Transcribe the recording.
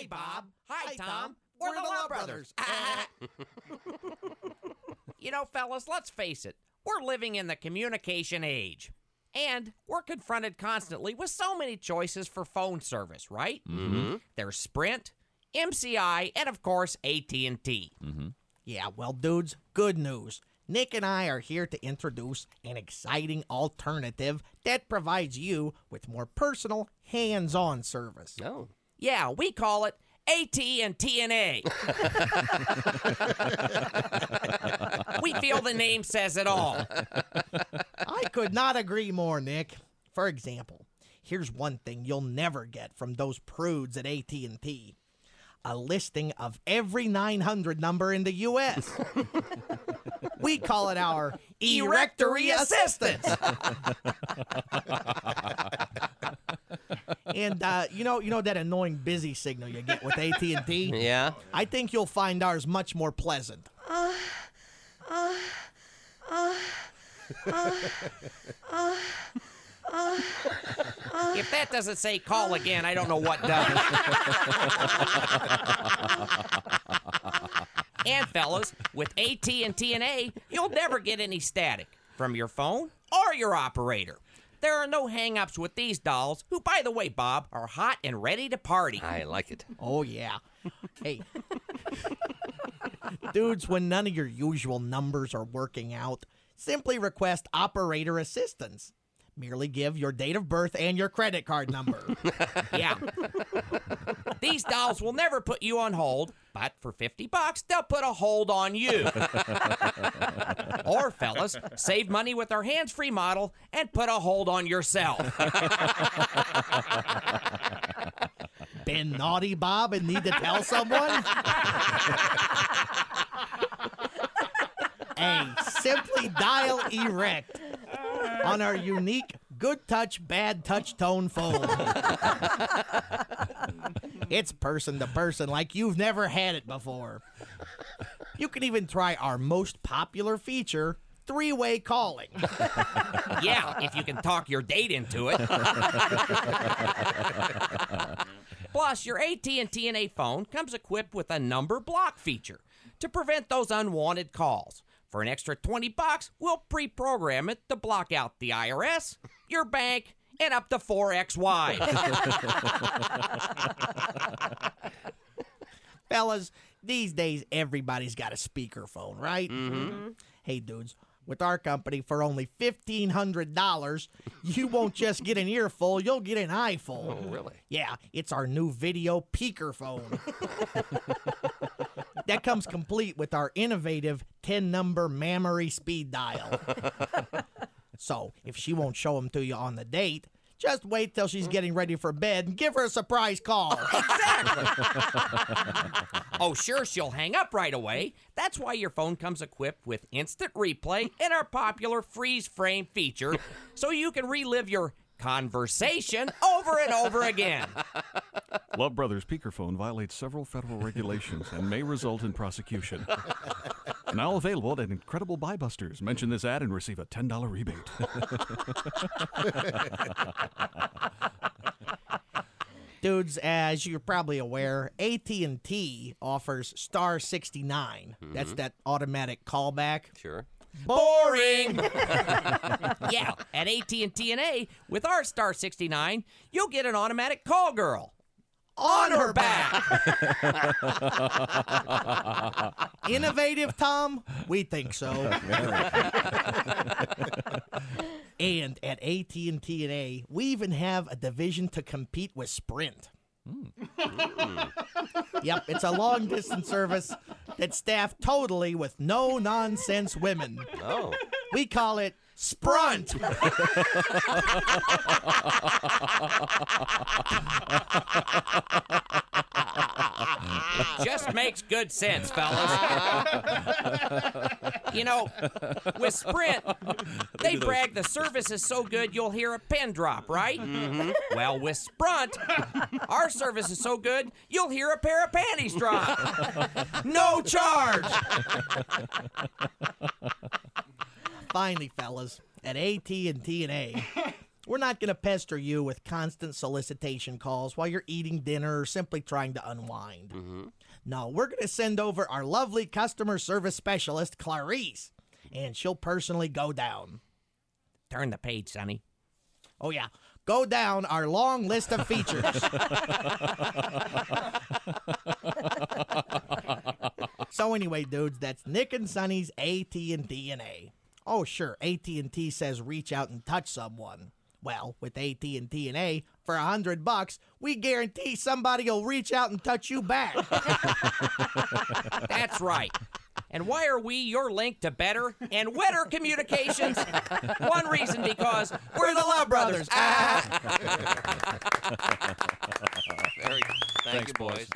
Hi, Bob. Hi, Tom. We're, the Love Brothers. you know, fellas, let's face it. We're living in the communication age. And we're confronted constantly with so many choices for phone service, right? Mm-hmm. There's Sprint, MCI, and of course AT&T. Mm-hmm. Yeah, well, dudes, good news. Nick and I are here to introduce an exciting alternative that provides you with more personal, hands-on service. No. Yeah, we call it AT and TNA. we feel the name says it all. I could not agree more, Nick. For example, here's one thing you'll never get from those prudes at AT&T. A listing of every 900 number in the US. we call it our Erectory assistance. and uh, you know, you know that annoying busy signal you get with AT&T? Yeah. I think you'll find ours much more pleasant. If that doesn't say call again, I don't know what does. and fellas, with AT&T and A, you'll never get any static from your phone or your operator. There are no hang-ups with these dolls, who, by the way, Bob, are hot and ready to party. I like it. Oh, yeah. Hey. Dudes, when none of your usual numbers are working out, simply request operator assistance. Merely give your date of birth and your credit card number. Yeah. These dolls will never put you on hold, but for 50 bucks, they'll put a hold on you. or, fellas, save money with our hands free model and put a hold on yourself. Been naughty, Bob, and need to tell someone? hey, simply dial erect on our unique good touch, bad touch tone phone. it's person to person like you've never had it before. You can even try our most popular feature, three way calling. Yeah, if you can talk your date into it. Plus, your AT&T TNA phone comes equipped with a number block feature to prevent those unwanted calls. For an extra 20 bucks, we'll pre-program it to block out the IRS, your bank, and up to 4 ex-wives. Fellas, these days everybody's got a speakerphone, right? Mm-hmm. Hey, dudes, with our company for only $1,500, you won't just get an earful, you'll get an eyeful. Oh, really? Yeah, it's our new video peaker phone. that comes complete with our innovative 10 number mammary speed dial. so, if she won't show them to you on the date, just wait till she's getting ready for bed and give her a surprise call. exactly. oh, sure, she'll hang up right away. That's why your phone comes equipped with instant replay and our popular freeze frame feature, so you can relive your conversation over and over again. Love Brothers speakerphone violates several federal regulations and may result in prosecution. now available at Incredible Buy Busters. Mention this ad and receive a $10 rebate. Dudes, as you're probably aware, AT&T offers Star 69. Mm-hmm. That's that automatic callback. Sure. Boring. yeah, at AT&T and A with our Star 69, you'll get an automatic call girl on her back. Innovative, Tom? We think so. and at AT&T and A, we even have a division to compete with Sprint. Hmm. yep, it's a long distance service that's staffed totally with no nonsense women. Oh. We call it Sprunt. Just makes good sense, fellas. you know, with Sprint, they brag the service is so good you'll hear a pin drop, right? Mm-hmm. Well, with Sprunt, our service is so good you'll hear a pair of panties drop. No charge. Finally, fellas, at AT&T and A, We're not going to pester you with constant solicitation calls while you're eating dinner or simply trying to unwind. Mm-hmm. No, we're going to send over our lovely customer service specialist, Clarice, and she'll personally go down. Turn the page, Sonny. Oh, yeah. Go down our long list of features. so anyway, dudes, that's Nick and Sonny's AT&T and A. Oh, sure, AT&T says reach out and touch someone. Well, with AT&T and A, for a hundred bucks, we guarantee somebody will reach out and touch you back. That's right. And why are we your link to better and wetter communications? One reason because we're the Love Brothers. Ah. Very, thank Thanks, you, boys. boys.